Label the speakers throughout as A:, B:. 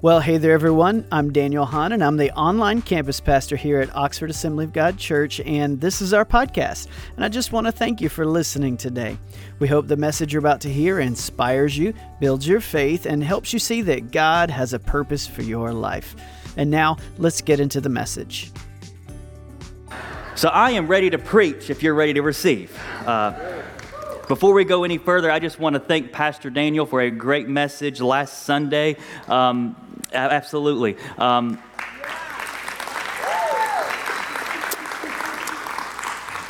A: Well, hey there, everyone. I'm Daniel Hahn, and I'm the online campus pastor here at Oxford Assembly of God Church, and this is our podcast. And I just want to thank you for listening today. We hope the message you're about to hear inspires you, builds your faith, and helps you see that God has a purpose for your life. And now, let's get into the message.
B: So, I am ready to preach if you're ready to receive. Uh, before we go any further, I just want to thank Pastor Daniel for a great message last Sunday. Um, absolutely. Um,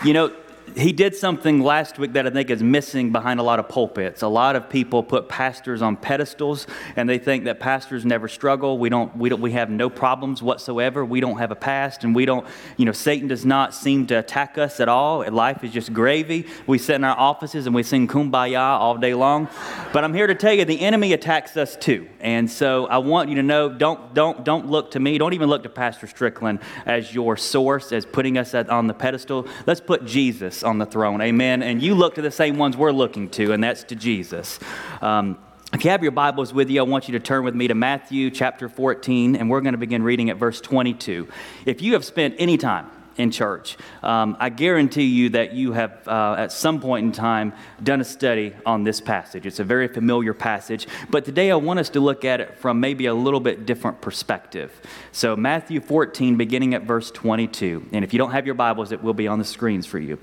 B: you know, he did something last week that I think is missing behind a lot of pulpits. A lot of people put pastors on pedestals and they think that pastors never struggle. We don't, we don't, we have no problems whatsoever. We don't have a past and we don't, you know, Satan does not seem to attack us at all. Life is just gravy. We sit in our offices and we sing kumbaya all day long. But I'm here to tell you the enemy attacks us too. And so I want you to know don't, don't, don't look to me. Don't even look to Pastor Strickland as your source, as putting us on the pedestal. Let's put Jesus on the throne. Amen. And you look to the same ones we're looking to, and that's to Jesus. Um, if you have your Bibles with you, I want you to turn with me to Matthew chapter 14, and we're going to begin reading at verse 22. If you have spent any time in church. Um, I guarantee you that you have, uh, at some point in time, done a study on this passage. It's a very familiar passage, but today I want us to look at it from maybe a little bit different perspective. So, Matthew 14, beginning at verse 22. And if you don't have your Bibles, it will be on the screens for you.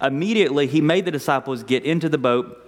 B: Immediately, he made the disciples get into the boat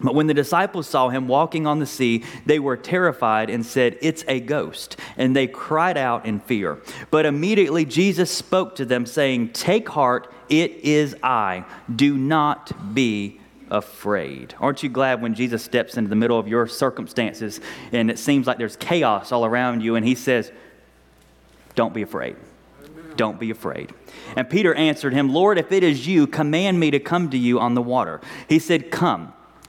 B: But when the disciples saw him walking on the sea, they were terrified and said, It's a ghost. And they cried out in fear. But immediately Jesus spoke to them, saying, Take heart, it is I. Do not be afraid. Aren't you glad when Jesus steps into the middle of your circumstances and it seems like there's chaos all around you and he says, Don't be afraid. Don't be afraid. And Peter answered him, Lord, if it is you, command me to come to you on the water. He said, Come.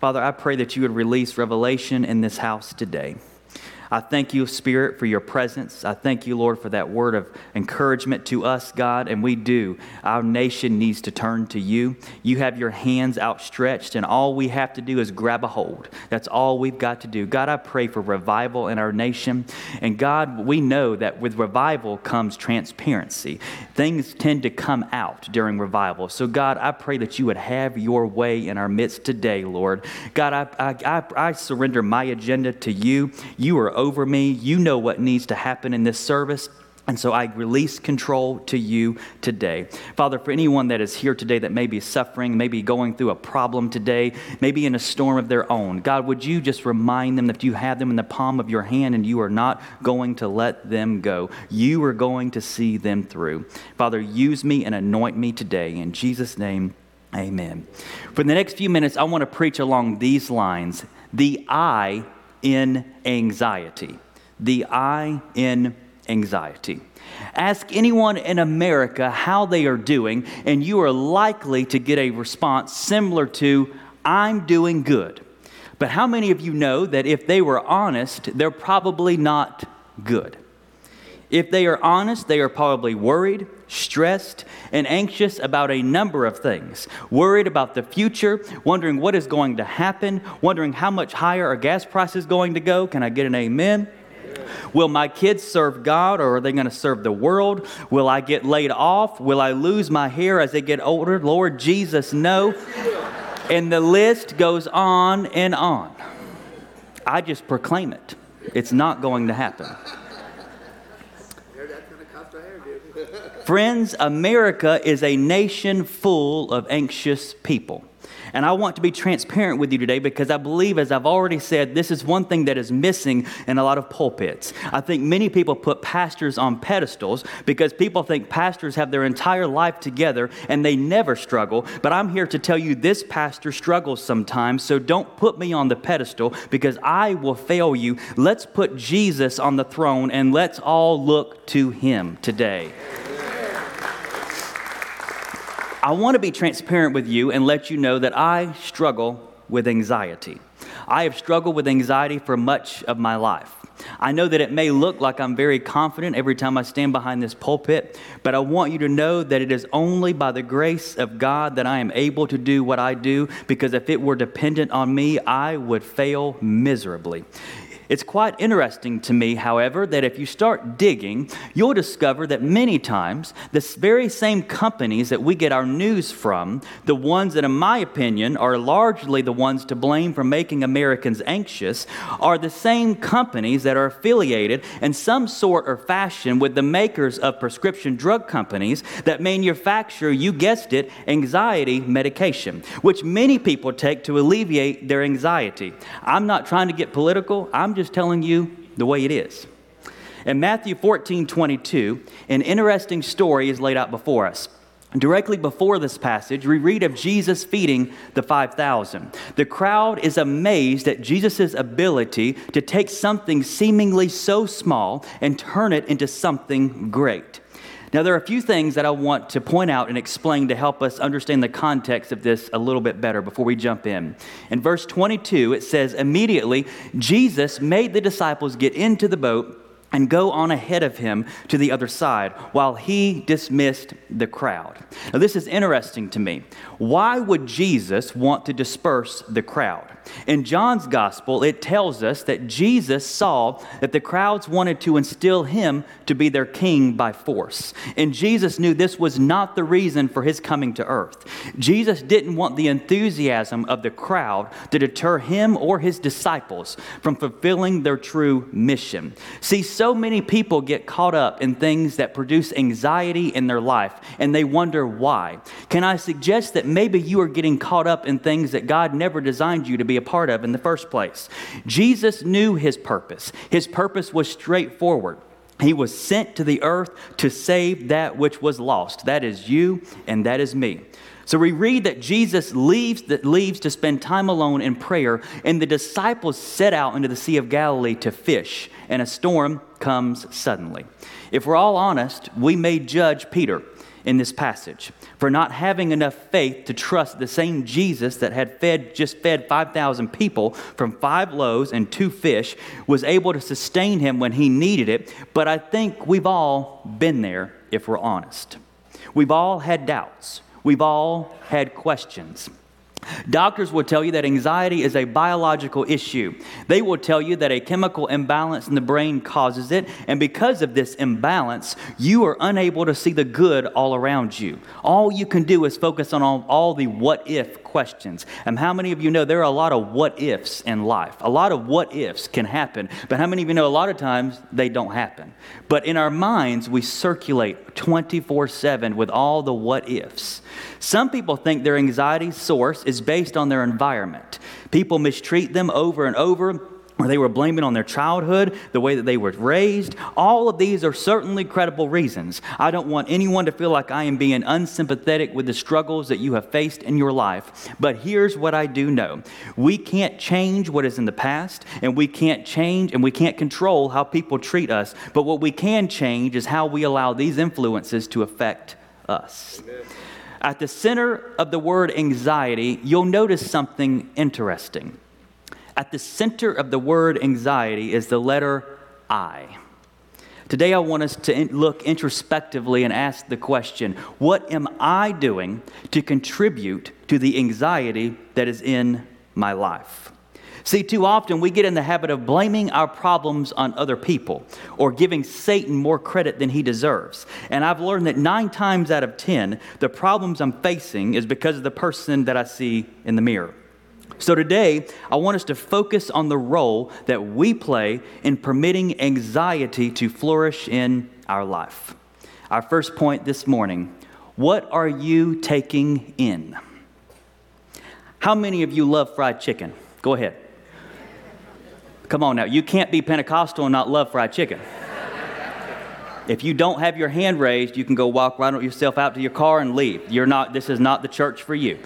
B: Father, I pray that you would release revelation in this house today. I thank you, Spirit, for your presence. I thank you, Lord, for that word of encouragement to us, God, and we do. Our nation needs to turn to you. You have your hands outstretched, and all we have to do is grab a hold. That's all we've got to do. God, I pray for revival in our nation. And God, we know that with revival comes transparency. Things tend to come out during revival. So, God, I pray that you would have your way in our midst today, Lord. God, I, I, I, I surrender my agenda to you. You are over me. You know what needs to happen in this service. And so I release control to you today. Father, for anyone that is here today that may be suffering, maybe going through a problem today, maybe in a storm of their own, God, would you just remind them that you have them in the palm of your hand and you are not going to let them go. You are going to see them through. Father, use me and anoint me today. In Jesus' name, amen. For the next few minutes, I want to preach along these lines the I in anxiety. The I in anxiety. Ask anyone in America how they are doing, and you are likely to get a response similar to, I'm doing good. But how many of you know that if they were honest, they're probably not good? If they are honest, they are probably worried, stressed, and anxious about a number of things. Worried about the future, wondering what is going to happen, wondering how much higher our gas price is going to go. Can I get an amen? Will my kids serve God or are they going to serve the world? Will I get laid off? Will I lose my hair as they get older? Lord Jesus, no. And the list goes on and on. I just proclaim it. It's not going to happen. Friends, America is a nation full of anxious people. And I want to be transparent with you today because I believe, as I've already said, this is one thing that is missing in a lot of pulpits. I think many people put pastors on pedestals because people think pastors have their entire life together and they never struggle. But I'm here to tell you this pastor struggles sometimes, so don't put me on the pedestal because I will fail you. Let's put Jesus on the throne and let's all look to him today. I want to be transparent with you and let you know that I struggle with anxiety. I have struggled with anxiety for much of my life. I know that it may look like I'm very confident every time I stand behind this pulpit, but I want you to know that it is only by the grace of God that I am able to do what I do, because if it were dependent on me, I would fail miserably. It's quite interesting to me, however, that if you start digging, you'll discover that many times the very same companies that we get our news from, the ones that, in my opinion, are largely the ones to blame for making Americans anxious, are the same companies that are affiliated in some sort or fashion with the makers of prescription drug companies that manufacture, you guessed it, anxiety medication, which many people take to alleviate their anxiety. I'm not trying to get political. I'm just telling you the way it is. In Matthew 14 22, an interesting story is laid out before us. Directly before this passage, we read of Jesus feeding the 5,000. The crowd is amazed at Jesus' ability to take something seemingly so small and turn it into something great. Now, there are a few things that I want to point out and explain to help us understand the context of this a little bit better before we jump in. In verse 22, it says, Immediately, Jesus made the disciples get into the boat and go on ahead of him to the other side while he dismissed the crowd. Now, this is interesting to me. Why would Jesus want to disperse the crowd? In John's gospel, it tells us that Jesus saw that the crowds wanted to instill him to be their king by force. And Jesus knew this was not the reason for his coming to earth. Jesus didn't want the enthusiasm of the crowd to deter him or his disciples from fulfilling their true mission. See, so many people get caught up in things that produce anxiety in their life and they wonder why. Can I suggest that maybe you are getting caught up in things that God never designed you to be a part of in the first place. Jesus knew his purpose, his purpose was straightforward. He was sent to the earth to save that which was lost. That is you and that is me. So we read that Jesus leaves, that leaves to spend time alone in prayer, and the disciples set out into the Sea of Galilee to fish, and a storm comes suddenly. If we're all honest, we may judge Peter in this passage for not having enough faith to trust the same Jesus that had fed just fed 5,000 people from five loaves and two fish was able to sustain him when he needed it. But I think we've all been there if we're honest. We've all had doubts. We've all had questions. Doctors will tell you that anxiety is a biological issue. They will tell you that a chemical imbalance in the brain causes it, and because of this imbalance, you are unable to see the good all around you. All you can do is focus on all, all the what if questions. And how many of you know there are a lot of what ifs in life? A lot of what ifs can happen, but how many of you know a lot of times they don't happen? But in our minds, we circulate 24 7 with all the what ifs. Some people think their anxiety source is based on their environment. People mistreat them over and over or they were blaming on their childhood, the way that they were raised. All of these are certainly credible reasons. I don't want anyone to feel like I am being unsympathetic with the struggles that you have faced in your life. But here's what I do know we can't change what is in the past, and we can't change and we can't control how people treat us. But what we can change is how we allow these influences to affect us. Amen. At the center of the word anxiety, you'll notice something interesting. At the center of the word anxiety is the letter I. Today, I want us to look introspectively and ask the question what am I doing to contribute to the anxiety that is in my life? See, too often we get in the habit of blaming our problems on other people or giving Satan more credit than he deserves. And I've learned that nine times out of ten, the problems I'm facing is because of the person that I see in the mirror. So today, I want us to focus on the role that we play in permitting anxiety to flourish in our life. Our first point this morning what are you taking in? How many of you love fried chicken? Go ahead. Come on now. You can't be Pentecostal and not love fried chicken. If you don't have your hand raised, you can go walk right on yourself out to your car and leave. You're not, this is not the church for you.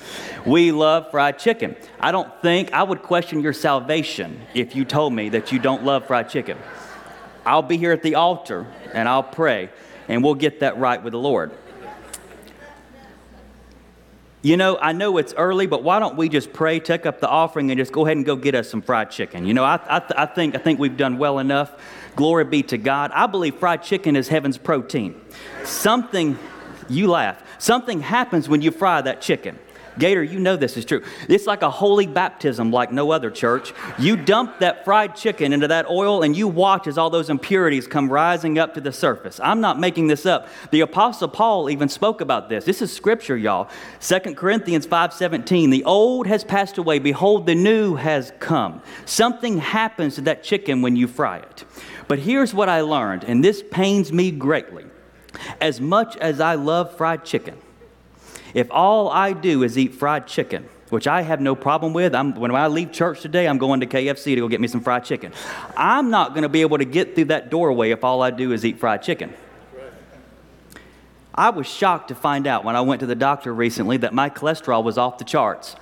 B: We love fried chicken. I don't think I would question your salvation if you told me that you don't love fried chicken. I'll be here at the altar and I'll pray and we'll get that right with the Lord. You know, I know it's early, but why don't we just pray, take up the offering, and just go ahead and go get us some fried chicken? You know, I, I, I, think, I think we've done well enough. Glory be to God. I believe fried chicken is heaven's protein. Something, you laugh, something happens when you fry that chicken. Gator, you know this is true. It's like a holy baptism like no other church. You dump that fried chicken into that oil and you watch as all those impurities come rising up to the surface. I'm not making this up. The apostle Paul even spoke about this. This is scripture, y'all. 2 Corinthians 5:17, "The old has passed away, behold the new has come." Something happens to that chicken when you fry it. But here's what I learned, and this pains me greatly. As much as I love fried chicken, if all I do is eat fried chicken, which I have no problem with. I'm, when I leave church today, I'm going to KFC to go get me some fried chicken. I'm not going to be able to get through that doorway if all I do is eat fried chicken. I was shocked to find out when I went to the doctor recently that my cholesterol was off the charts.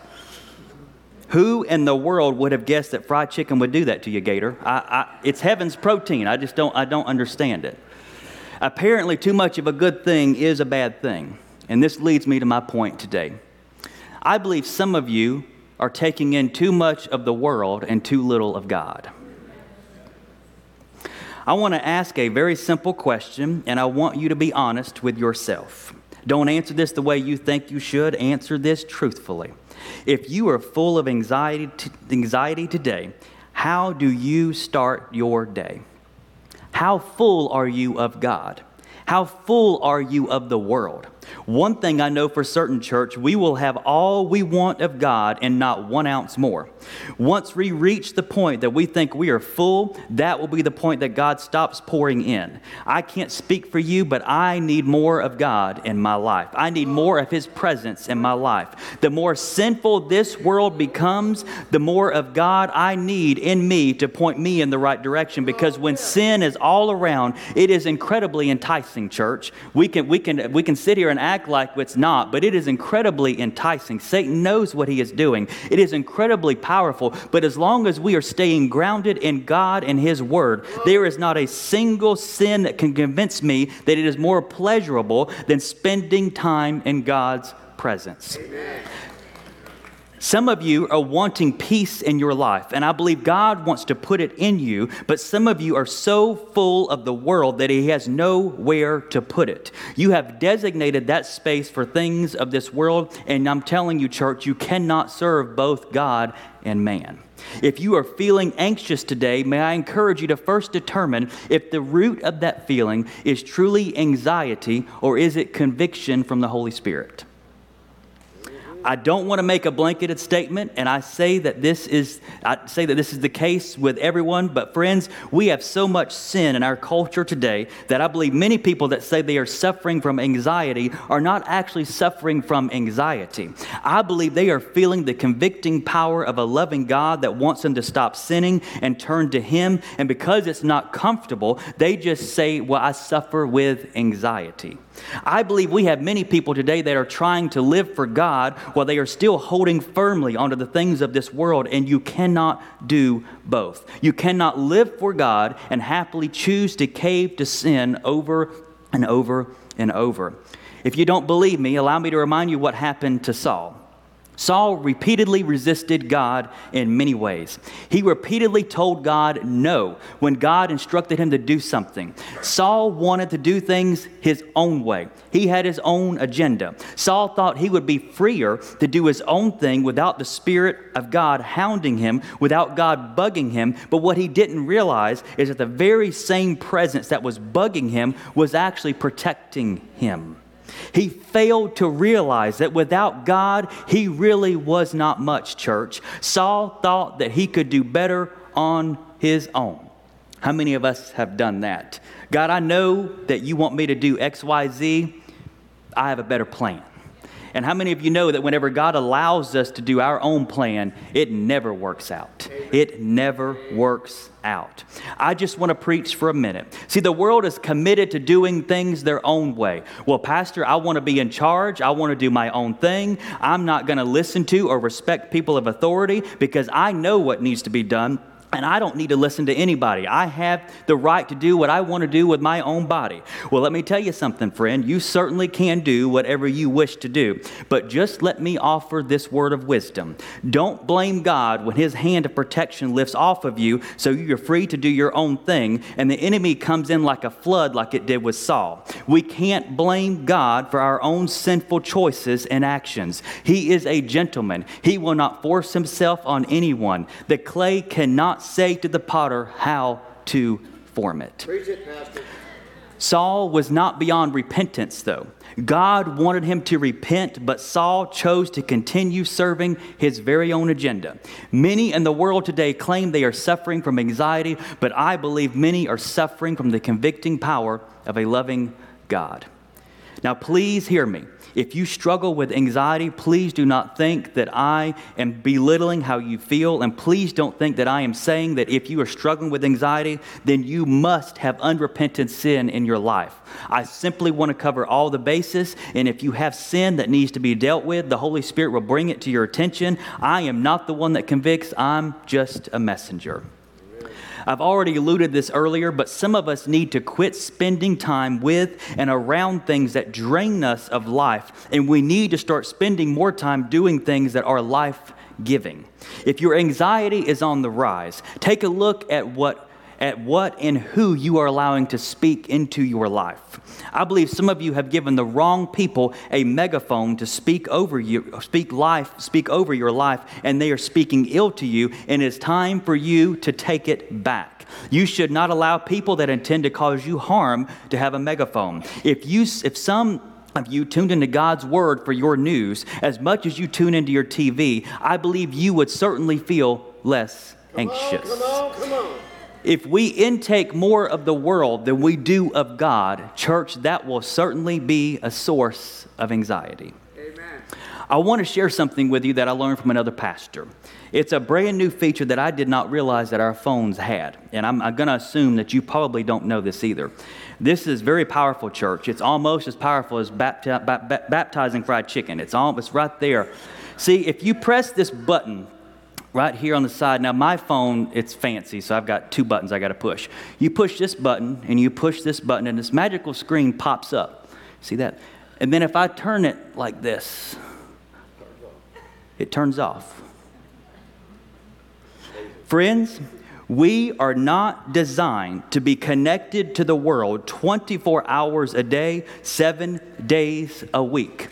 B: Who in the world would have guessed that fried chicken would do that to you, Gator? I, I, it's heaven's protein. I just don't, I don't understand it. Apparently, too much of a good thing is a bad thing. And this leads me to my point today. I believe some of you are taking in too much of the world and too little of God. I want to ask a very simple question, and I want you to be honest with yourself. Don't answer this the way you think you should, answer this truthfully. If you are full of anxiety, t- anxiety today, how do you start your day? How full are you of God? How full are you of the world? One thing I know for certain, church, we will have all we want of God and not one ounce more. Once we reach the point that we think we are full, that will be the point that God stops pouring in. I can't speak for you, but I need more of God in my life. I need more of His presence in my life. The more sinful this world becomes, the more of God I need in me to point me in the right direction. Because when sin is all around, it is incredibly enticing, church. We can, we can, we can sit here and act like it's not, but it is incredibly enticing. Satan knows what he is doing. It is incredibly powerful, but as long as we are staying grounded in God and his word, there is not a single sin that can convince me that it is more pleasurable than spending time in God's presence. Amen. Some of you are wanting peace in your life, and I believe God wants to put it in you, but some of you are so full of the world that He has nowhere to put it. You have designated that space for things of this world, and I'm telling you, church, you cannot serve both God and man. If you are feeling anxious today, may I encourage you to first determine if the root of that feeling is truly anxiety or is it conviction from the Holy Spirit. I don't want to make a blanketed statement, and I say that this is I say that this is the case with everyone, but friends, we have so much sin in our culture today that I believe many people that say they are suffering from anxiety are not actually suffering from anxiety. I believe they are feeling the convicting power of a loving God that wants them to stop sinning and turn to Him, and because it's not comfortable, they just say, Well, I suffer with anxiety. I believe we have many people today that are trying to live for God while they are still holding firmly onto the things of this world, and you cannot do both. You cannot live for God and happily choose to cave to sin over and over and over. If you don't believe me, allow me to remind you what happened to Saul. Saul repeatedly resisted God in many ways. He repeatedly told God no when God instructed him to do something. Saul wanted to do things his own way. He had his own agenda. Saul thought he would be freer to do his own thing without the Spirit of God hounding him, without God bugging him. But what he didn't realize is that the very same presence that was bugging him was actually protecting him. He failed to realize that without God, he really was not much, church. Saul thought that he could do better on his own. How many of us have done that? God, I know that you want me to do X, Y, Z. I have a better plan. And how many of you know that whenever God allows us to do our own plan, it never works out? It never works out. I just want to preach for a minute. See, the world is committed to doing things their own way. Well, Pastor, I want to be in charge. I want to do my own thing. I'm not going to listen to or respect people of authority because I know what needs to be done and I don't need to listen to anybody. I have the right to do what I want to do with my own body. Well, let me tell you something, friend. You certainly can do whatever you wish to do. But just let me offer this word of wisdom. Don't blame God when his hand of protection lifts off of you so you're free to do your own thing and the enemy comes in like a flood, like it did with Saul. We can't blame God for our own sinful choices and actions. He is a gentleman, he will not force himself on anyone. The clay cannot say to the potter how to form it. it Saul was not beyond repentance, though. God wanted him to repent, but Saul chose to continue serving his very own agenda. Many in the world today claim they are suffering from anxiety, but I believe many are suffering from the convicting power of a loving God. Now, please hear me. If you struggle with anxiety, please do not think that I am belittling how you feel. And please don't think that I am saying that if you are struggling with anxiety, then you must have unrepentant sin in your life. I simply want to cover all the bases. And if you have sin that needs to be dealt with, the Holy Spirit will bring it to your attention. I am not the one that convicts, I'm just a messenger. I've already alluded this earlier, but some of us need to quit spending time with and around things that drain us of life, and we need to start spending more time doing things that are life giving. If your anxiety is on the rise, take a look at what at what and who you are allowing to speak into your life. I believe some of you have given the wrong people a megaphone to speak over you, speak life, speak over your life, and they are speaking ill to you, and it's time for you to take it back. You should not allow people that intend to cause you harm to have a megaphone. If you if some of you tuned into God's word for your news as much as you tune into your TV, I believe you would certainly feel less anxious. Come on, come on, come on. If we intake more of the world than we do of God, church, that will certainly be a source of anxiety. Amen. I want to share something with you that I learned from another pastor. It's a brand new feature that I did not realize that our phones had. And I'm, I'm going to assume that you probably don't know this either. This is very powerful, church. It's almost as powerful as bapti- baptizing fried chicken. It's, all, it's right there. See, if you press this button right here on the side. Now, my phone, it's fancy, so I've got two buttons I got to push. You push this button, and you push this button, and this magical screen pops up. See that? And then if I turn it like this, it turns off. Friends, we are not designed to be connected to the world 24 hours a day, seven days a week.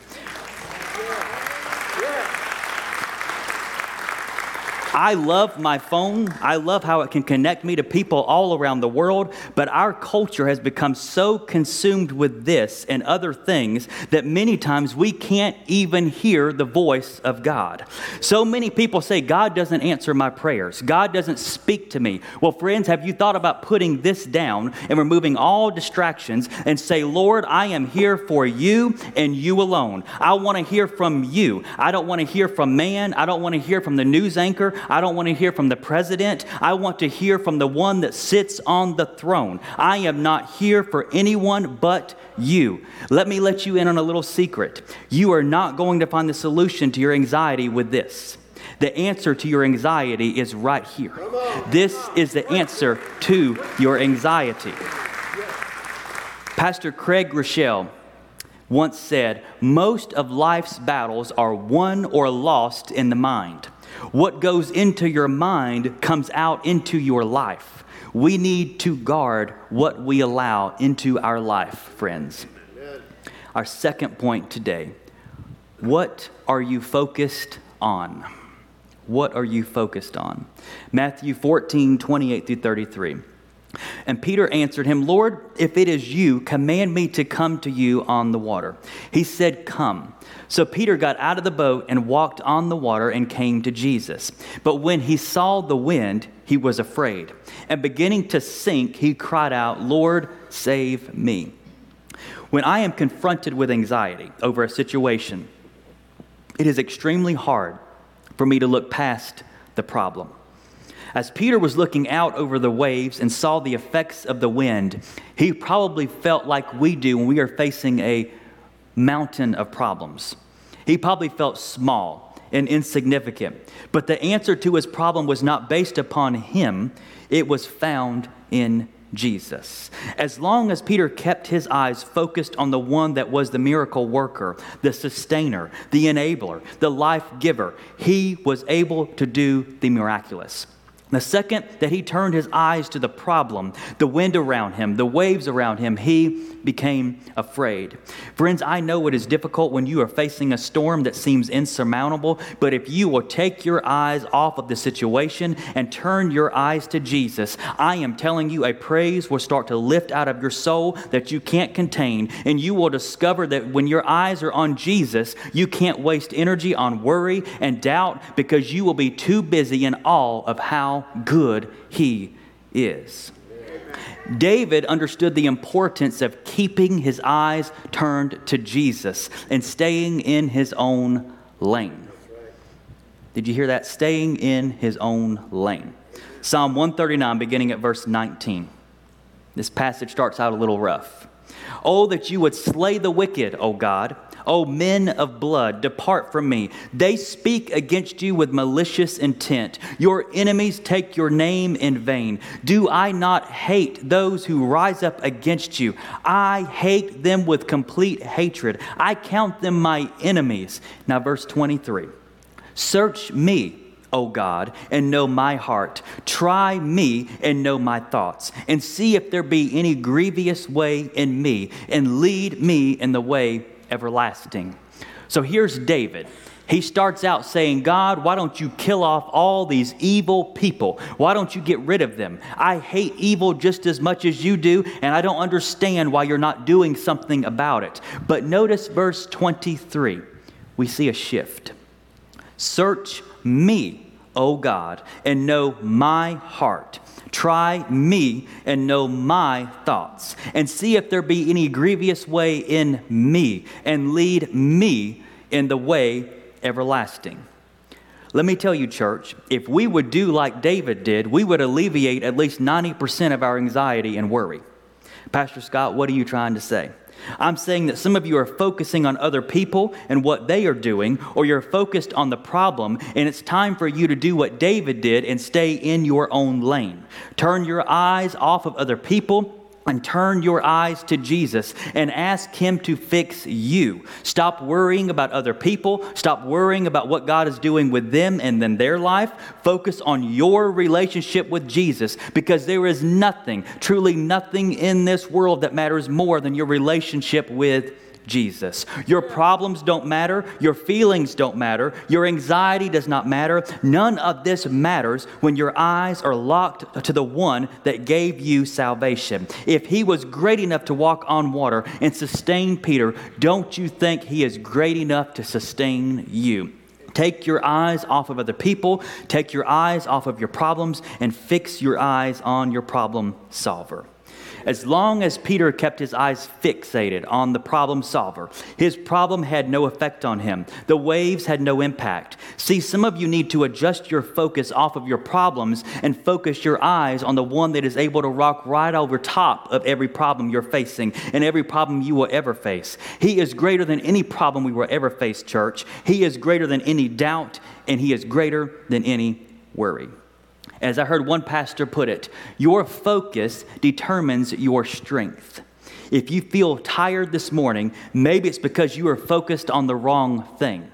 B: I love my phone. I love how it can connect me to people all around the world. But our culture has become so consumed with this and other things that many times we can't even hear the voice of God. So many people say, God doesn't answer my prayers. God doesn't speak to me. Well, friends, have you thought about putting this down and removing all distractions and say, Lord, I am here for you and you alone. I want to hear from you. I don't want to hear from man. I don't want to hear from the news anchor. I don't want to hear from the president. I want to hear from the one that sits on the throne. I am not here for anyone but you. Let me let you in on a little secret. You are not going to find the solution to your anxiety with this. The answer to your anxiety is right here. This is the answer to your anxiety. Pastor Craig Groeschel once said, Most of life's battles are won or lost in the mind. What goes into your mind comes out into your life. We need to guard what we allow into our life, friends. Our second point today what are you focused on? What are you focused on? Matthew 14, 28 through 33. And Peter answered him, Lord, if it is you, command me to come to you on the water. He said, Come. So Peter got out of the boat and walked on the water and came to Jesus. But when he saw the wind, he was afraid. And beginning to sink, he cried out, Lord, save me. When I am confronted with anxiety over a situation, it is extremely hard for me to look past the problem. As Peter was looking out over the waves and saw the effects of the wind, he probably felt like we do when we are facing a mountain of problems. He probably felt small and insignificant. But the answer to his problem was not based upon him, it was found in Jesus. As long as Peter kept his eyes focused on the one that was the miracle worker, the sustainer, the enabler, the life giver, he was able to do the miraculous. The second that he turned his eyes to the problem, the wind around him, the waves around him, he became afraid. Friends, I know it is difficult when you are facing a storm that seems insurmountable, but if you will take your eyes off of the situation and turn your eyes to Jesus, I am telling you a praise will start to lift out of your soul that you can't contain, and you will discover that when your eyes are on Jesus, you can't waste energy on worry and doubt because you will be too busy in awe of good he is. David understood the importance of keeping his eyes turned to Jesus and staying in his own lane. Did you hear that? Staying in his own lane. Psalm 139, beginning at verse 19. This passage starts out a little rough. Oh, that you would slay the wicked, O God O men of blood, depart from me. They speak against you with malicious intent. Your enemies take your name in vain. Do I not hate those who rise up against you? I hate them with complete hatred. I count them my enemies. Now, verse 23 Search me. O God, and know my heart. Try me and know my thoughts, and see if there be any grievous way in me, and lead me in the way everlasting. So here's David. He starts out saying, God, why don't you kill off all these evil people? Why don't you get rid of them? I hate evil just as much as you do, and I don't understand why you're not doing something about it. But notice verse 23. We see a shift. Search me, O God, and know my heart Try me and know my thoughts, and see if there be any grievous way in me, and lead me in the way everlasting. Let me tell you, church, if we would do like David did, we would alleviate at least 90% of our anxiety and worry. Pastor Scott, what are you trying to say? I'm saying that some of you are focusing on other people and what they are doing, or you're focused on the problem, and it's time for you to do what David did and stay in your own lane. Turn your eyes off of other people and turn your eyes to Jesus and ask Him to fix you. Stop worrying about other people. Stop worrying about what God is doing with them and then their life. Focus on your relationship with Jesus because there is nothing, truly nothing in this world that matters more than your relationship with Jesus. Your problems don't matter. Your feelings don't matter. Your anxiety does not matter. None of this matters when your eyes are locked to the one that gave you salvation. If he was great enough to walk on water and sustain Peter, don't you think he is great enough to sustain you? Take your eyes off of other people, take your eyes off of your problems, and fix your eyes on your problem solver. As long as Peter kept his eyes fixated on the problem solver, his problem had no effect on him. The waves had no impact. See, some of you need to adjust your focus off of your problems and focus your eyes on the one that is able to rock right over top of every problem you're facing and every problem you will ever face. He is greater than any problem we will ever face, church. He is greater than any doubt, and He is greater than any worry. As I heard one pastor put it, your focus determines your strength. If you feel tired this morning, maybe it's because you are focused on the wrong thing.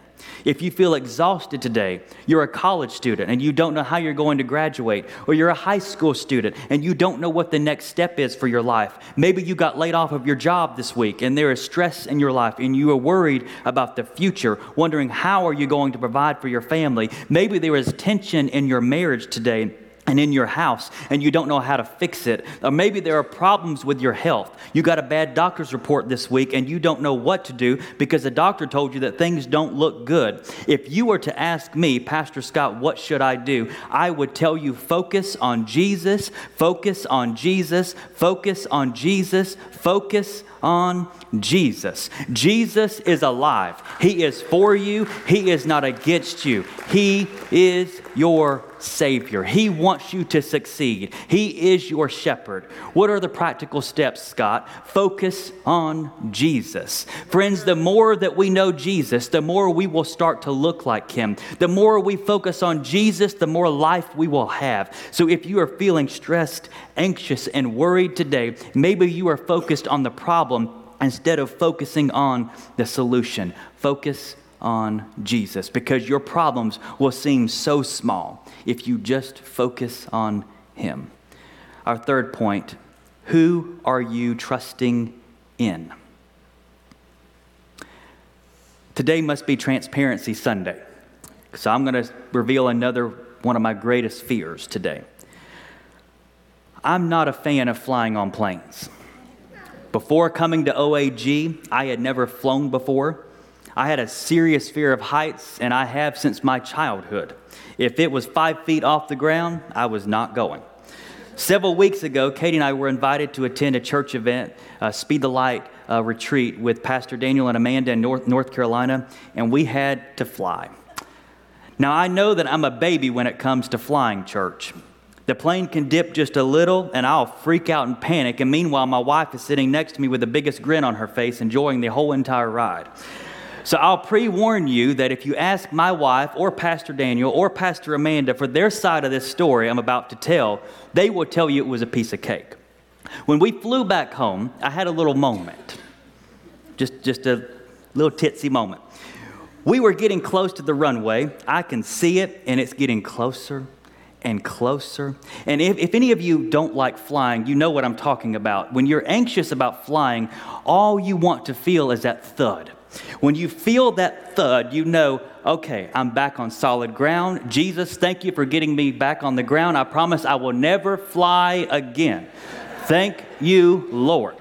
B: If you feel exhausted today, you're a college student and you don't know how you're going to graduate, or you're a high school student and you don't know what the next step is for your life. Maybe you got laid off of your job this week and there is stress in your life and you are worried about the future, wondering how are you going to provide for your family. Maybe there is tension in your marriage today and in your house and you don't know how to fix it. Or maybe there are problems with your health. You got a bad doctor's report this week and you don't know what to do because the doctor told you that things don't look good. If you were to ask me, Pastor Scott, what should I do? I would tell you focus on Jesus, focus on Jesus, focus on Jesus, focus on Jesus. Jesus is alive. He is for you, He is not against you. He is your Savior. He wants you to succeed. He is your shepherd. What are the practical steps, Scott? Focus on Jesus. Friends, the more that we know Jesus, the more we will start to look like Him. The more we focus on Jesus, the more life we will have. So if you are feeling stressed, anxious, and worried today, maybe you are focused on the problem instead of focusing on the solution. Focus on Jesus because your problems will seem so small if you just focus on Him. Our third point who are you trusting in? Today must be Transparency Sunday. So I'm going to reveal another one of my greatest fears today. I'm not a fan of flying on planes. Before coming to OAG, I had never flown before. I had a serious fear of heights, and I have since my childhood. If it was five feet off the ground, I was not going. Several weeks ago, Katie and I were invited to attend a church event, a Speed the Light uh, retreat with Pastor Daniel and Amanda in North, North Carolina, and we had to fly. Now, I know that I'm a baby when it comes to flying, church. The plane can dip just a little, and I'll freak out and panic. And meanwhile, my wife is sitting next to me with the biggest grin on her face, enjoying the whole entire ride. So I'll pre warn you that if you ask my wife or Pastor Daniel or Pastor Amanda for their side of this story I'm about to tell, they will tell you it was a piece of cake. When we flew back home, I had a little moment, just, just a little titsy moment. We were getting close to the runway. I can see it, and it's getting closer and closer. And if, if any of you don't like flying, you know what I'm talking about. When you're anxious about flying, all you want to feel is that thud. When you feel that thud, you know, okay, I'm back on solid ground. Jesus, thank you for getting me back on the ground. I promise I will never fly again. Thank you, Lord.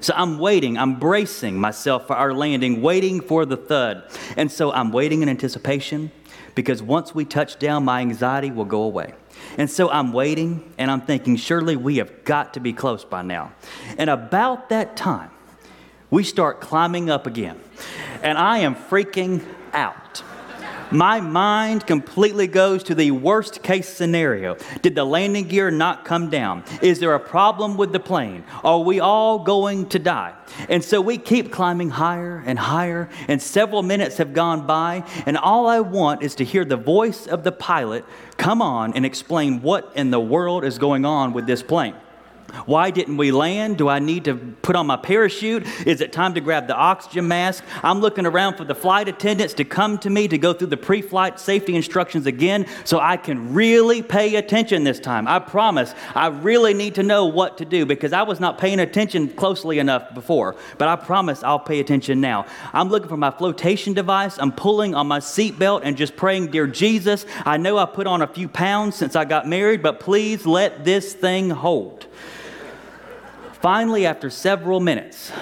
B: So I'm waiting, I'm bracing myself for our landing, waiting for the thud. And so I'm waiting in anticipation because once we touch down, my anxiety will go away. And so I'm waiting and I'm thinking, surely we have got to be close by now. And about that time, we start climbing up again. And I am freaking out. My mind completely goes to the worst case scenario. Did the landing gear not come down? Is there a problem with the plane? Are we all going to die? And so we keep climbing higher and higher, and several minutes have gone by, and all I want is to hear the voice of the pilot come on and explain what in the world is going on with this plane. Why didn't we land? Do I need to put on my parachute? Is it time to grab the oxygen mask? I'm looking around for the flight attendants to come to me to go through the pre flight safety instructions again so I can really pay attention this time. I promise I really need to know what to do because I was not paying attention closely enough before, but I promise I'll pay attention now. I'm looking for my flotation device. I'm pulling on my seatbelt and just praying, Dear Jesus, I know I put on a few pounds since I got married, but please let this thing hold. Finally, after several minutes,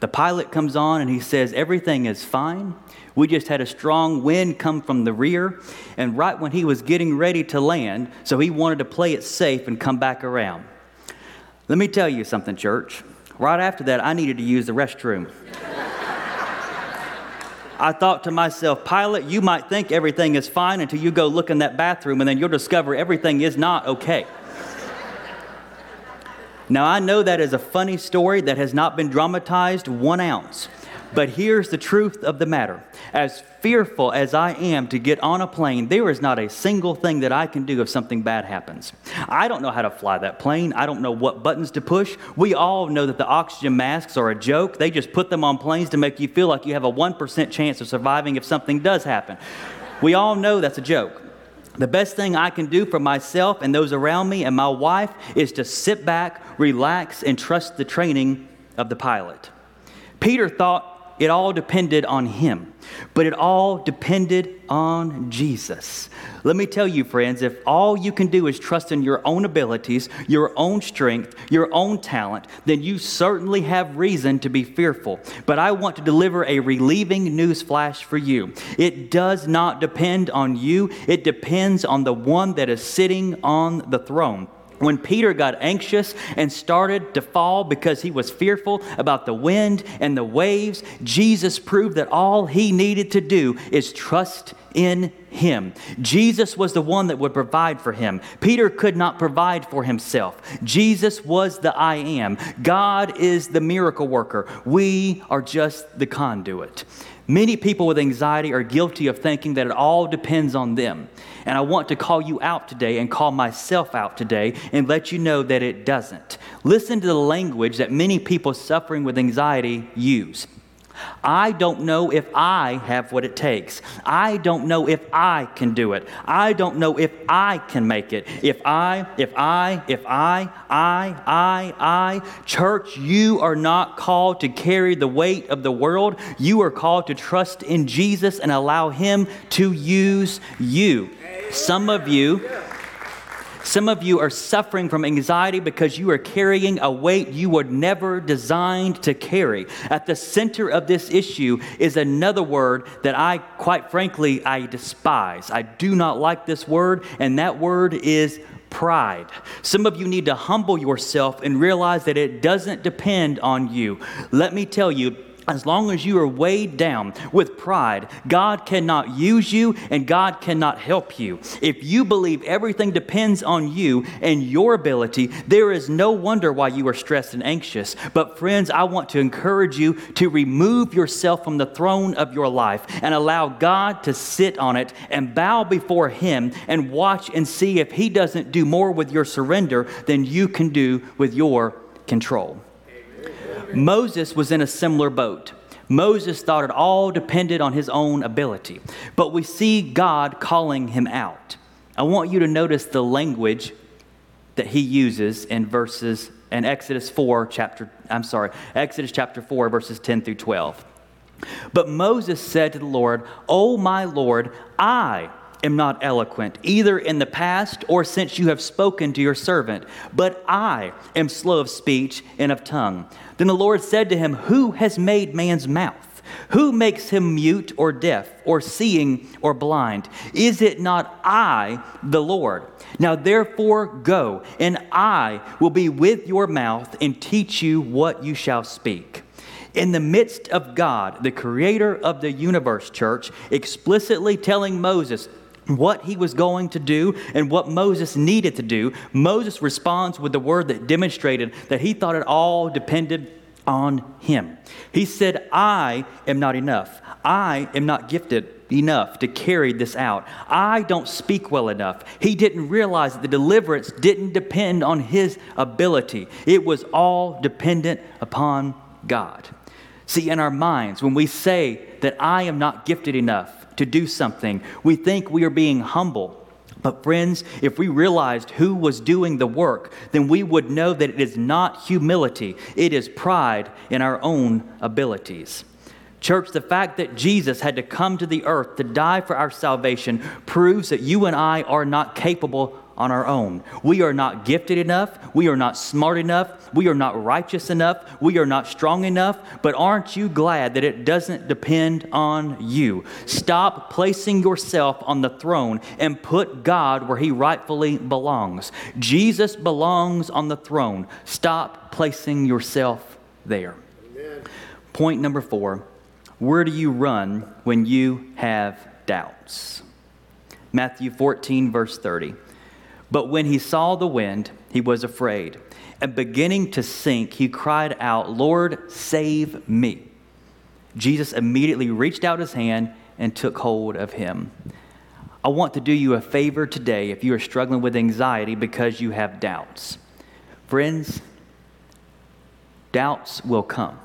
B: the pilot comes on and he says, Everything is fine. We just had a strong wind come from the rear, and right when he was getting ready to land, so he wanted to play it safe and come back around. Let me tell you something, church. Right after that, I needed to use the restroom. I thought to myself, Pilot, you might think everything is fine until you go look in that bathroom, and then you'll discover everything is not okay. Now, I know that is a funny story that has not been dramatized one ounce. But here's the truth of the matter. As fearful as I am to get on a plane, there is not a single thing that I can do if something bad happens. I don't know how to fly that plane. I don't know what buttons to push. We all know that the oxygen masks are a joke. They just put them on planes to make you feel like you have a 1% chance of surviving if something does happen. We all know that's a joke. The best thing I can do for myself and those around me and my wife is to sit back, relax, and trust the training of the pilot. Peter thought it all depended on him, but it all depended on Jesus. Let me tell you, friends, if all you can do is trust in your own abilities, your own strength, your own talent, then you certainly have reason to be fearful. But I want to deliver a relieving news flash for you. It does not depend on you, it depends on the one that is sitting on the throne. When Peter got anxious and started to fall because he was fearful about the wind and the waves, Jesus proved that all he needed to do is trust in him. Jesus was the one that would provide for him. Peter could not provide for himself. Jesus was the I am. God is the miracle worker. We are just the conduit. Many people with anxiety are guilty of thinking that it all depends on them. And I want to call you out today and call myself out today and let you know that it doesn't. Listen to the language that many people suffering with anxiety use. I don't know if I have what it takes. I don't know if I can do it. I don't know if I can make it. If I, if I, if I, I, I, I. Church, you are not called to carry the weight of the world. You are called to trust in Jesus and allow Him to use you. Some of you some of you are suffering from anxiety because you are carrying a weight you were never designed to carry. At the center of this issue is another word that I, quite frankly, I despise. I do not like this word, and that word is pride. Some of you need to humble yourself and realize that it doesn't depend on you. Let me tell you, as long as you are weighed down with pride, God cannot use you and God cannot help you. If you believe everything depends on you and your ability, there is no wonder why you are stressed and anxious. But, friends, I want to encourage you to remove yourself from the throne of your life and allow God to sit on it and bow before Him and watch and see if He doesn't do more with your surrender than you can do with your control. Moses was in a similar boat. Moses thought it all depended on his own ability, but we see God calling him out. I want you to notice the language that he uses in verses in Exodus 4 chapter I'm sorry, Exodus chapter 4 verses 10 through 12. But Moses said to the Lord, "O my Lord, I am not eloquent, either in the past or since you have spoken to your servant, but I am slow of speech and of tongue. Then the Lord said to him, Who has made man's mouth? Who makes him mute or deaf or seeing or blind? Is it not I, the Lord? Now therefore go, and I will be with your mouth and teach you what you shall speak in the midst of God, the creator of the universe, church, explicitly telling Moses, what he was going to do and what Moses needed to do, Moses responds with the word that demonstrated that he thought it all depended on him. He said, I am not enough. I am not gifted enough to carry this out. I don't speak well enough. He didn't realize that the deliverance didn't depend on his ability, it was all dependent upon God. See, in our minds, when we say that I am not gifted enough, to do something. We think we are being humble. But, friends, if we realized who was doing the work, then we would know that it is not humility, it is pride in our own abilities. Church, the fact that Jesus had to come to the earth to die for our salvation proves that you and I are not capable on our own. We are not gifted enough. We are not smart enough. We are not righteous enough. We are not strong enough. But aren't you glad that it doesn't depend on you? Stop placing yourself on the throne and put God where he rightfully belongs. Jesus belongs on the throne. Stop placing yourself there. Amen. Point number four where do you run when you have doubts? Matthew 14, verse 30. But when he saw the wind, he was afraid. And beginning to sink, he cried out, Lord, save me. Jesus immediately reached out his hand and took hold of him. I want to do you a favor today if you are struggling with anxiety because you have doubts. Friends, doubts will come.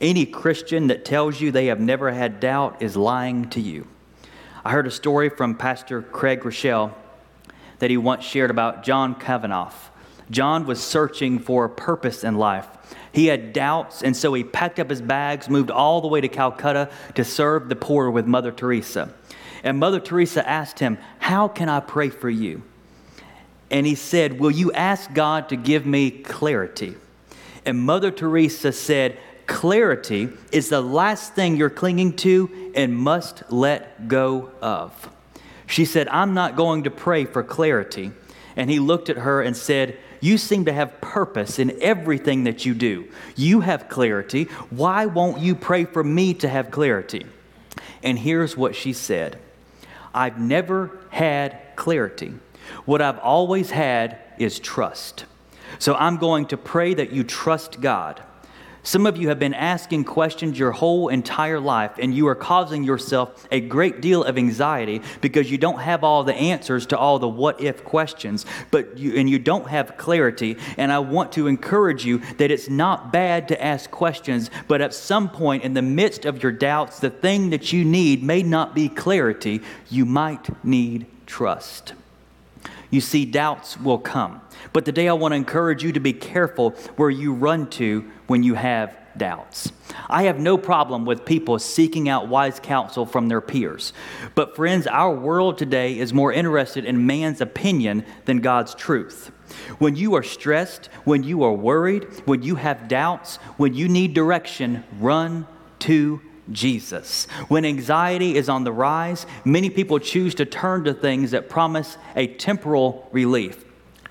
B: Any Christian that tells you they have never had doubt is lying to you. I heard a story from Pastor Craig Groeschel that he once shared about John Kavanaugh. John was searching for a purpose in life. He had doubts, and so he packed up his bags, moved all the way to Calcutta to serve the poor with Mother Teresa. And Mother Teresa asked him, How can I pray for you? And he said, Will you ask God to give me clarity? And Mother Teresa said, Clarity is the last thing you're clinging to and must let go of. She said, I'm not going to pray for clarity. And he looked at her and said, You seem to have purpose in everything that you do. You have clarity. Why won't you pray for me to have clarity? And here's what she said I've never had clarity. What I've always had is trust. So I'm going to pray that you trust God. Some of you have been asking questions your whole entire life, and you are causing yourself a great deal of anxiety because you don't have all the answers to all the what if questions, but you, and you don't have clarity. And I want to encourage you that it's not bad to ask questions, but at some point in the midst of your doubts, the thing that you need may not be clarity, you might need trust. You see, doubts will come. But today I want to encourage you to be careful where you run to when you have doubts. I have no problem with people seeking out wise counsel from their peers. But, friends, our world today is more interested in man's opinion than God's truth. When you are stressed, when you are worried, when you have doubts, when you need direction, run to Jesus. When anxiety is on the rise, many people choose to turn to things that promise a temporal relief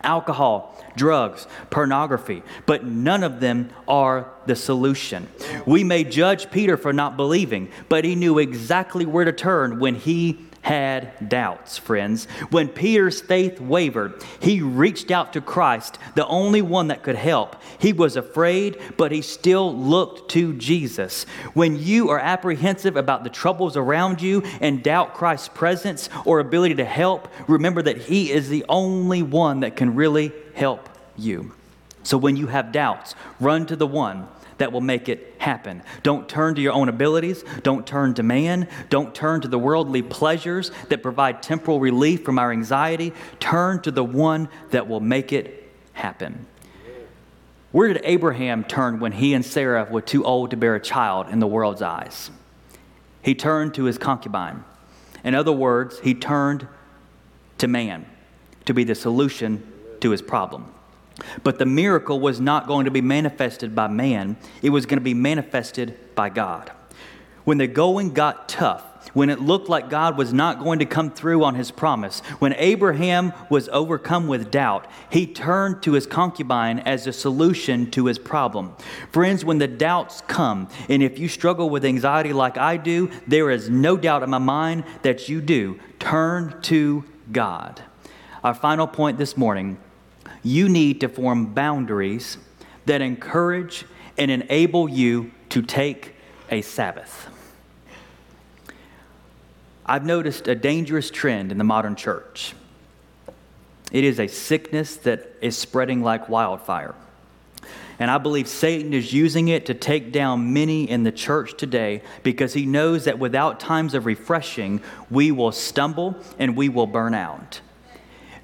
B: alcohol, drugs, pornography, but none of them are the solution. We may judge Peter for not believing, but he knew exactly where to turn when he had doubts, friends. When Peter's faith wavered, he reached out to Christ, the only one that could help. He was afraid, but he still looked to Jesus. When you are apprehensive about the troubles around you and doubt Christ's presence or ability to help, remember that he is the only one that can really help you. So when you have doubts, run to the one that will make it happen. Don't turn to your own abilities. Don't turn to man. Don't turn to the worldly pleasures that provide temporal relief from our anxiety. Turn to the one that will make it happen. Where did Abraham turn when he and Sarah were too old to bear a child in the world's eyes? He turned to his concubine. In other words, he turned to man to be the solution to his problem. But the miracle was not going to be manifested by man, it was going to be manifested by God. When the going got tough, when it looked like God was not going to come through on his promise, when Abraham was overcome with doubt, he turned to his concubine as a solution to his problem. Friends, when the doubts come, and if you struggle with anxiety like I do, there is no doubt in my mind that you do. Turn to God. Our final point this morning you need to form boundaries that encourage and enable you to take a Sabbath. I've noticed a dangerous trend in the modern church. It is a sickness that is spreading like wildfire. And I believe Satan is using it to take down many in the church today because he knows that without times of refreshing, we will stumble and we will burn out.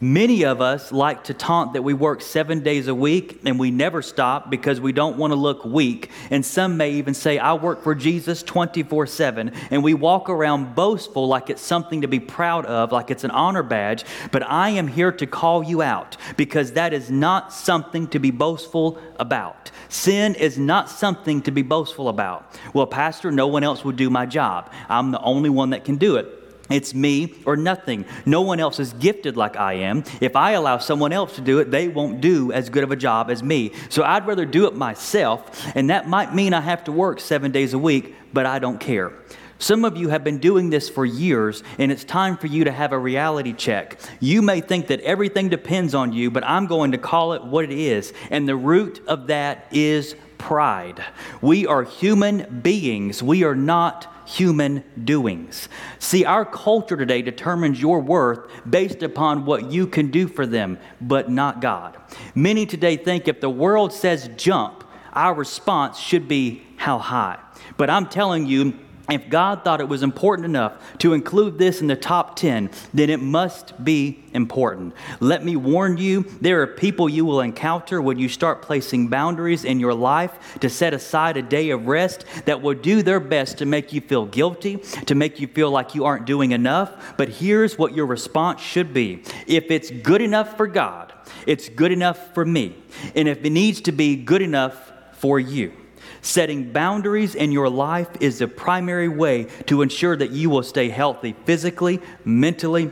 B: Many of us like to taunt that we work seven days a week and we never stop because we don't want to look weak. And some may even say, I work for Jesus 24 7. And we walk around boastful like it's something to be proud of, like it's an honor badge. But I am here to call you out because that is not something to be boastful about. Sin is not something to be boastful about. Well, Pastor, no one else would do my job. I'm the only one that can do it. It's me or nothing. No one else is gifted like I am. If I allow someone else to do it, they won't do as good of a job as me. So I'd rather do it myself, and that might mean I have to work seven days a week, but I don't care. Some of you have been doing this for years, and it's time for you to have a reality check. You may think that everything depends on you, but I'm going to call it what it is. And the root of that is pride. We are human beings, we are not human doings. See, our culture today determines your worth based upon what you can do for them, but not God. Many today think if the world says jump, our response should be how high. But I'm telling you, If God thought it was important enough to include this in the top 10, then it must be important. Let me warn you there are people you will encounter when you start placing boundaries in your life to set aside a day of rest that will do their best to make you feel guilty, to make you feel like you aren't doing enough. But here's what your response should be if it's good enough for God, it's good enough for me. And if it needs to be good enough for you. Setting boundaries in your life is the primary way to ensure that you will stay healthy physically, mentally,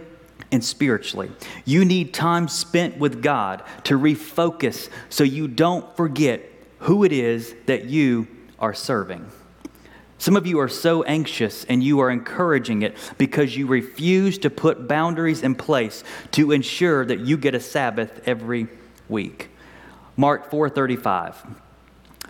B: and spiritually. You need time spent with God to refocus so you don't forget who it is that you are serving. Some of you are so anxious and you are encouraging it because you refuse to put boundaries in place to ensure that you get a Sabbath every week. Mark 4:35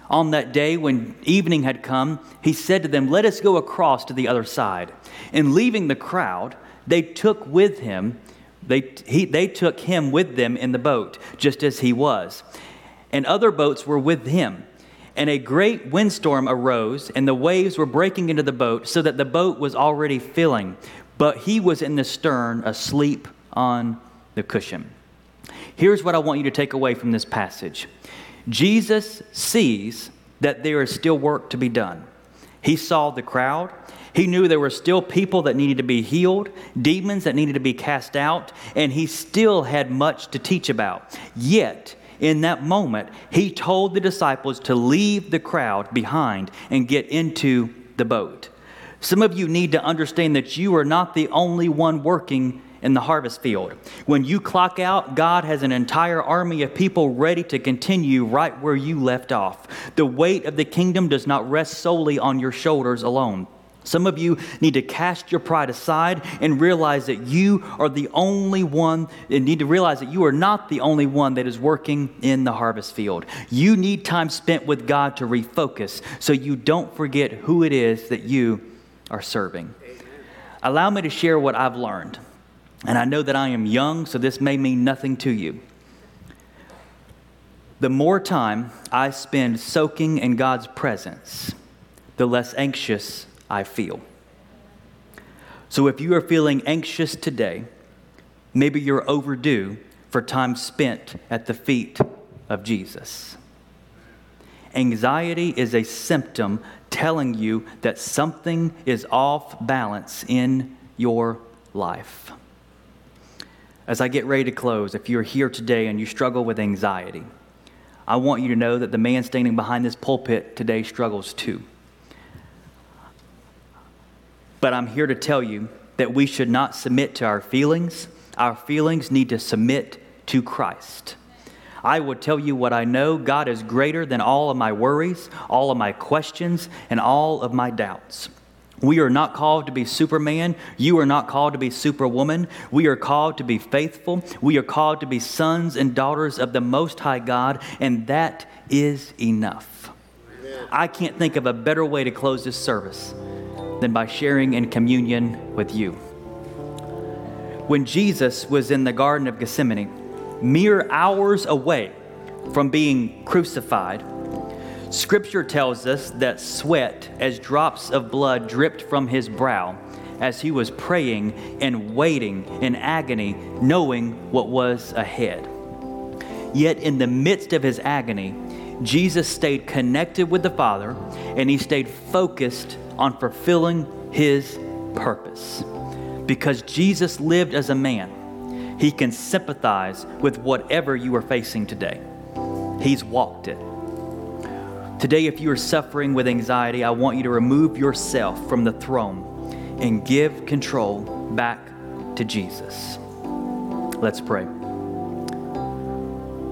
B: on that day, when evening had come, he said to them, Let us go across to the other side. And leaving the crowd, they took with him, they, he, they took him with them in the boat, just as he was. And other boats were with him. And a great windstorm arose, and the waves were breaking into the boat, so that the boat was already filling. But he was in the stern, asleep on the cushion. Here's what I want you to take away from this passage Jesus sees that there is still work to be done. He saw the crowd. He knew there were still people that needed to be healed, demons that needed to be cast out, and he still had much to teach about. Yet, in that moment, he told the disciples to leave the crowd behind and get into the boat. Some of you need to understand that you are not the only one working in the harvest field. When you clock out, God has an entire army of people ready to continue right where you left off. The weight of the kingdom does not rest solely on your shoulders alone. Some of you need to cast your pride aside and realize that you are the only one, and need to realize that you are not the only one that is working in the harvest field. You need time spent with God to refocus so you don't forget who it is that you are serving. Allow me to share what I've learned. And I know that I am young, so this may mean nothing to you. The more time I spend soaking in God's presence, the less anxious I feel. So if you are feeling anxious today, maybe you're overdue for time spent at the feet of Jesus. Anxiety is a symptom telling you that something is off balance in your life. As I get ready to close, if you're here today and you struggle with anxiety, I want you to know that the man standing behind this pulpit today struggles too. But I'm here to tell you that we should not submit to our feelings. Our feelings need to submit to Christ. I will tell you what I know God is greater than all of my worries, all of my questions, and all of my doubts. We are not called to be Superman. You are not called to be Superwoman. We are called to be faithful. We are called to be sons and daughters of the Most High God, and that is enough. Amen. I can't think of a better way to close this service than by sharing in communion with you. When Jesus was in the Garden of Gethsemane, mere hours away from being crucified, Scripture tells us that sweat as drops of blood dripped from his brow as he was praying and waiting in agony, knowing what was ahead. Yet, in the midst of his agony, Jesus stayed connected with the Father and he stayed focused on fulfilling his purpose. Because Jesus lived as a man, he can sympathize with whatever you are facing today. He's walked it. Today, if you are suffering with anxiety, I want you to remove yourself from the throne and give control back to Jesus. Let's pray.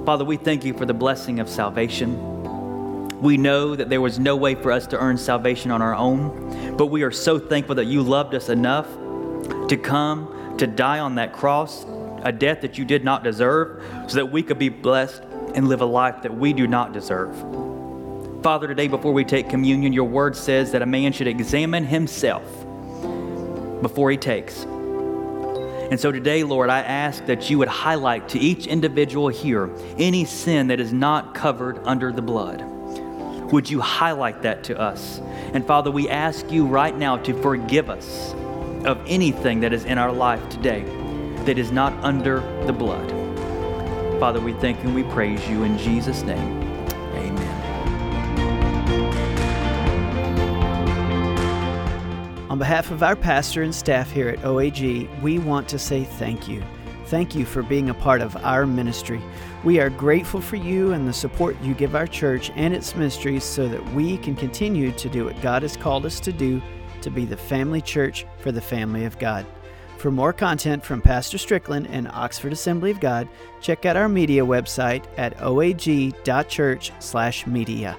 B: Father, we thank you for the blessing of salvation. We know that there was no way for us to earn salvation on our own, but we are so thankful that you loved us enough to come to die on that cross, a death that you did not deserve, so that we could be blessed and live a life that we do not deserve. Father, today before we take communion, your word says that a man should examine himself before he takes. And so today, Lord, I ask that you would highlight to each individual here any sin that is not covered under the blood. Would you highlight that to us? And Father, we ask you right now to forgive us of anything that is in our life today that is not under the blood. Father, we thank and we praise you in Jesus' name.
A: On behalf of our pastor and staff here at OAG, we want to say thank you. Thank you for being a part of our ministry. We are grateful for you and the support you give our church and its ministries so that we can continue to do what God has called us to do to be the family church for the family of God. For more content from Pastor Strickland and Oxford Assembly of God, check out our media website at oag.church/media.